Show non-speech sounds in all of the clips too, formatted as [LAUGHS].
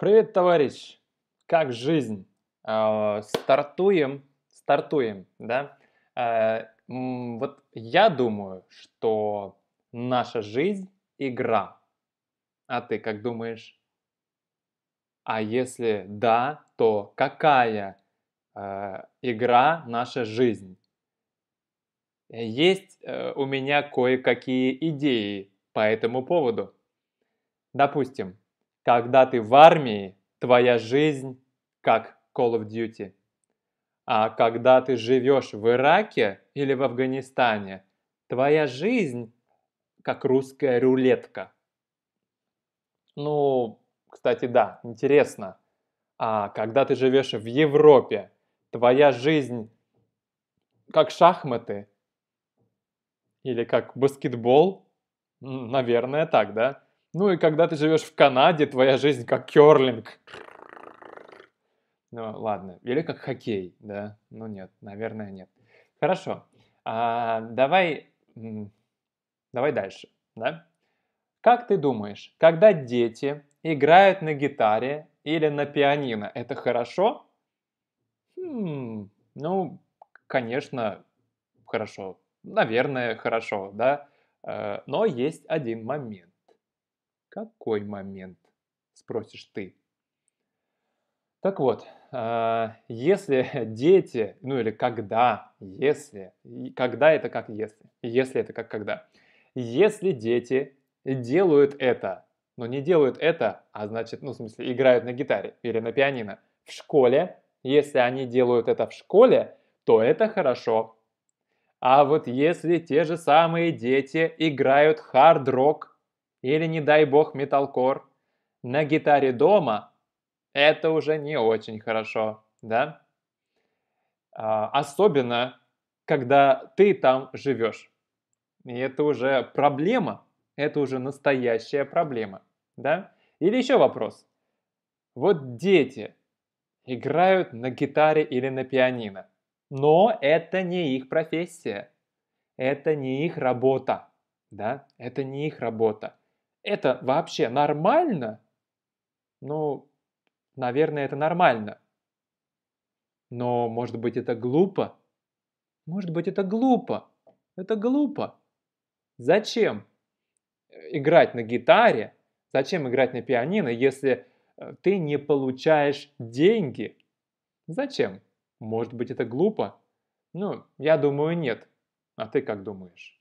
Привет, товарищ! Как жизнь? А, стартуем, стартуем, да? А, вот я думаю, что наша жизнь – игра. А ты как думаешь? А если да, то какая э, игра наша жизнь? Есть э, у меня кое-какие идеи по этому поводу. Допустим, когда ты в армии, твоя жизнь как Call of Duty. А когда ты живешь в Ираке или в Афганистане, твоя жизнь как русская рулетка. Ну, кстати, да, интересно. А когда ты живешь в Европе, твоя жизнь как шахматы или как баскетбол? Наверное, так, да? Ну и когда ты живешь в Канаде, твоя жизнь как керлинг. Ну ладно, или как хоккей, да? Ну нет, наверное нет. Хорошо, а, давай, давай дальше, да? Как ты думаешь, когда дети играют на гитаре или на пианино, это хорошо? Хм, ну, конечно, хорошо. Наверное, хорошо, да? Э, но есть один момент. Какой момент? Спросишь ты. Так вот, а, если [LAUGHS] дети, ну или когда, если, когда это как если, если это как когда, если дети делают это, но не делают это, а значит, ну в смысле играют на гитаре или на пианино в школе, если они делают это в школе, то это хорошо. А вот если те же самые дети играют хард-рок или, не дай бог, металкор на гитаре дома, это уже не очень хорошо, да? А, особенно, когда ты там живешь. И это уже проблема, это уже настоящая проблема, да? Или еще вопрос. Вот дети играют на гитаре или на пианино, но это не их профессия, это не их работа, да? Это не их работа. Это вообще нормально? Ну, наверное, это нормально. Но, может быть, это глупо? Может быть, это глупо. Это глупо. Зачем э, играть на гитаре? Зачем играть на пианино, если э, ты не получаешь деньги? Зачем? Может быть, это глупо? Ну, я думаю, нет. А ты как думаешь?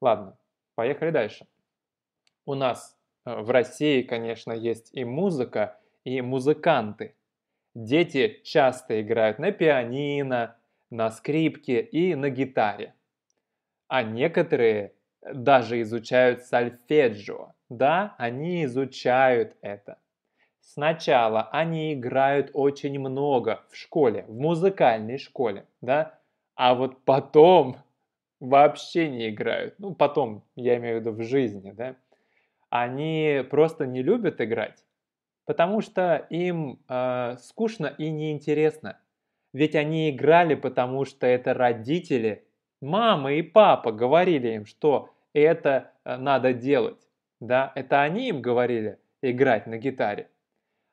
Ладно, поехали дальше у нас э, в России, конечно, есть и музыка, и музыканты. Дети часто играют на пианино, на скрипке и на гитаре. А некоторые даже изучают сольфеджио. Да, они изучают это. Сначала они играют очень много в школе, в музыкальной школе, да, а вот потом [LAUGHS] вообще не играют. Ну, потом, я имею в виду в жизни, да они просто не любят играть, потому что им э, скучно и неинтересно. Ведь они играли, потому что это родители, мама и папа говорили им, что это э, надо делать. Да, это они им говорили играть на гитаре.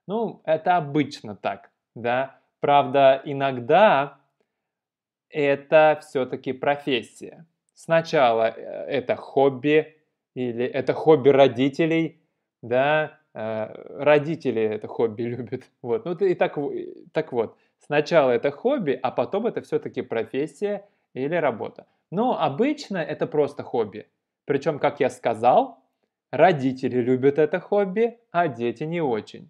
Ну, это обычно так, да. Правда, иногда это все-таки профессия. Сначала э, это хобби, или это хобби родителей, да, э, родители это хобби [LAUGHS] любят. Вот. Ну, и так, так вот, сначала это хобби, а потом это все-таки профессия или работа. Но обычно это просто хобби. Причем, как я сказал, родители любят это хобби, а дети не очень.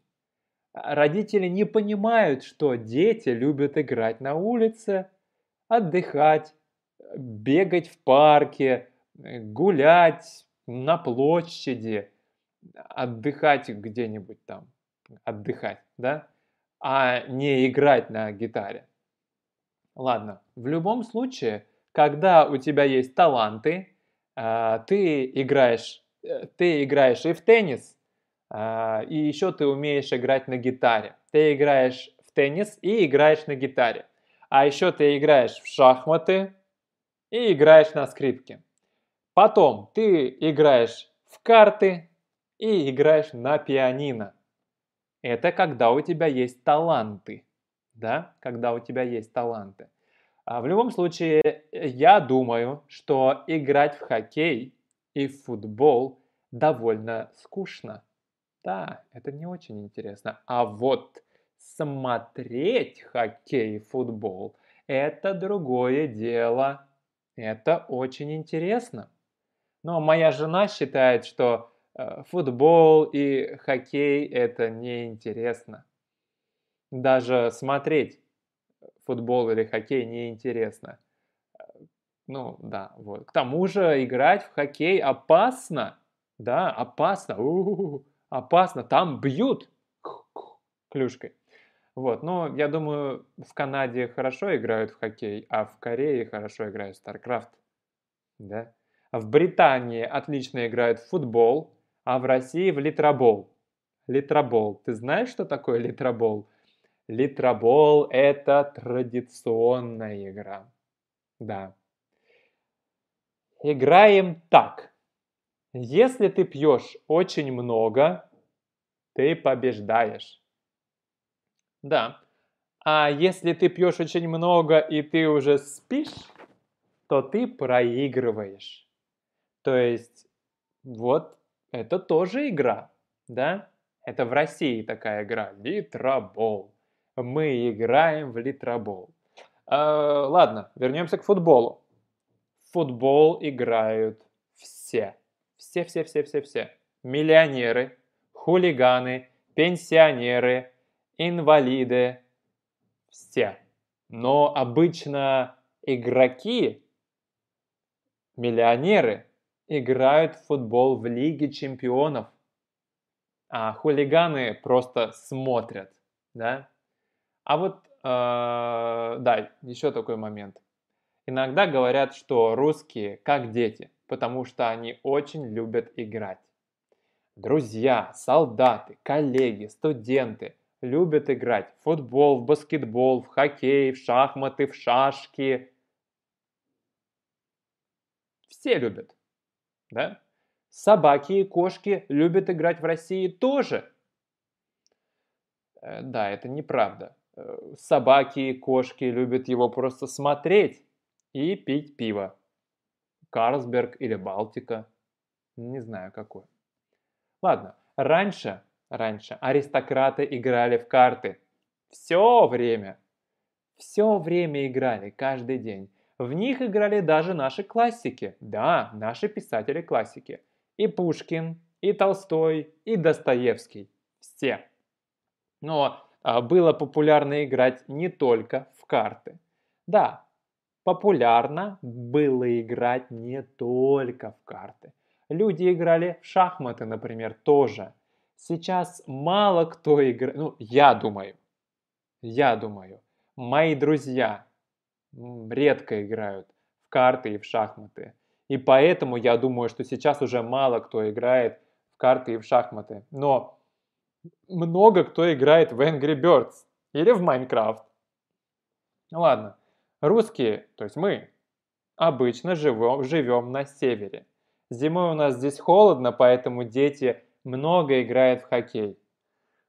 Родители не понимают, что дети любят играть на улице, отдыхать, бегать в парке, гулять, на площади, отдыхать где-нибудь там, отдыхать, да, а не играть на гитаре. Ладно, в любом случае, когда у тебя есть таланты, а, ты играешь, э, ты играешь и в теннис, а, и еще ты умеешь играть на гитаре. Ты играешь в теннис и играешь на гитаре. А еще ты играешь в шахматы и играешь на скрипке. Потом ты играешь в карты и играешь на пианино. Это когда у тебя есть таланты. Да, когда у тебя есть таланты. А в любом случае, я думаю, что играть в хоккей и в футбол довольно скучно. Да, это не очень интересно. А вот смотреть хоккей и футбол – это другое дело. Это очень интересно. Но моя жена считает, что э, футбол и хоккей – это неинтересно. Даже смотреть футбол или хоккей неинтересно. Ну, да, вот. К тому же играть в хоккей опасно. Да, опасно. У-у-у, опасно. Там бьют клюшкой. Вот, но я думаю, в Канаде хорошо играют в хоккей, а в Корее хорошо играют в StarCraft. Да? В Британии отлично играют в футбол, а в России в литробол. Литробол. Ты знаешь, что такое литробол? Литробол – это традиционная игра. Да. Играем так. Если ты пьешь очень много, ты побеждаешь. Да. А если ты пьешь очень много и ты уже спишь, то ты проигрываешь. То есть, вот, это тоже игра, да? Это в России такая игра, литробол. Мы играем в литробол. А, ладно, вернемся к футболу. В футбол играют все. Все-все-все-все-все. Миллионеры, хулиганы, пенсионеры, инвалиды. Все. Но обычно игроки, миллионеры, играют в футбол в Лиге чемпионов, а хулиганы просто смотрят, да? А вот, э, да, еще такой момент. Иногда говорят, что русские как дети, потому что они очень любят играть. Друзья, солдаты, коллеги, студенты любят играть в футбол, в баскетбол, в хоккей, в шахматы, в шашки. Все любят да? Собаки и кошки любят играть в России тоже. Э, да, это неправда. Э, собаки и кошки любят его просто смотреть и пить пиво. Карлсберг или Балтика. Не знаю какой. Ладно, раньше, раньше аристократы играли в карты. Все время. Все время играли, каждый день. В них играли даже наши классики. Да, наши писатели-классики. И Пушкин, и Толстой, и Достоевский. Все. Но а, было популярно играть не только в карты. Да, популярно было играть не только в карты. Люди играли в шахматы, например, тоже. Сейчас мало кто играет, ну, я думаю, я думаю, мои друзья редко играют в карты и в шахматы. И поэтому я думаю, что сейчас уже мало кто играет в карты и в шахматы. Но много кто играет в Angry Birds или в Minecraft. Ну ладно, русские, то есть мы, обычно живем, живем на севере. Зимой у нас здесь холодно, поэтому дети много играют в хоккей.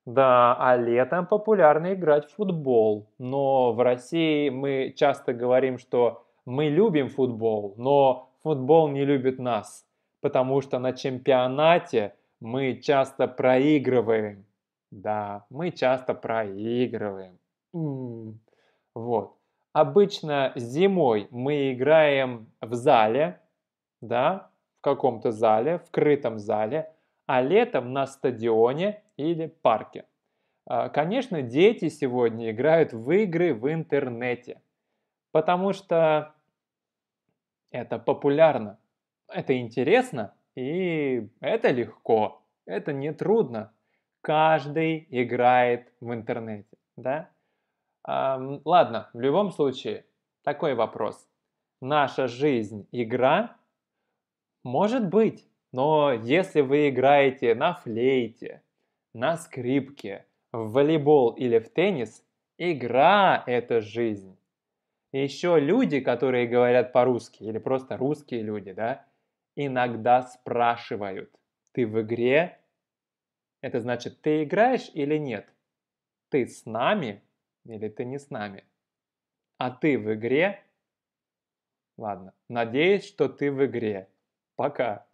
Да, а летом популярно играть в футбол. Но в России мы часто говорим, что мы любим футбол, но футбол не любит нас, потому что на чемпионате мы часто проигрываем. Да, мы часто проигрываем. М-м-м. Вот. Обычно зимой мы играем в зале, да, в каком-то зале, в крытом зале, а летом на стадионе или парке. А, конечно, дети сегодня играют в игры в интернете, потому что это популярно, это интересно и это легко, это не трудно. Каждый играет в интернете, да? Ладно, в любом случае, такой вопрос. Наша жизнь игра? Может быть, но если вы играете на флейте, на скрипке, в волейбол или в теннис, игра – это жизнь. И еще люди, которые говорят по-русски, или просто русские люди, да, иногда спрашивают, ты в игре? Это значит, ты играешь или нет? Ты с нами или ты не с нами? А ты в игре? Ладно, надеюсь, что ты в игре. Пока.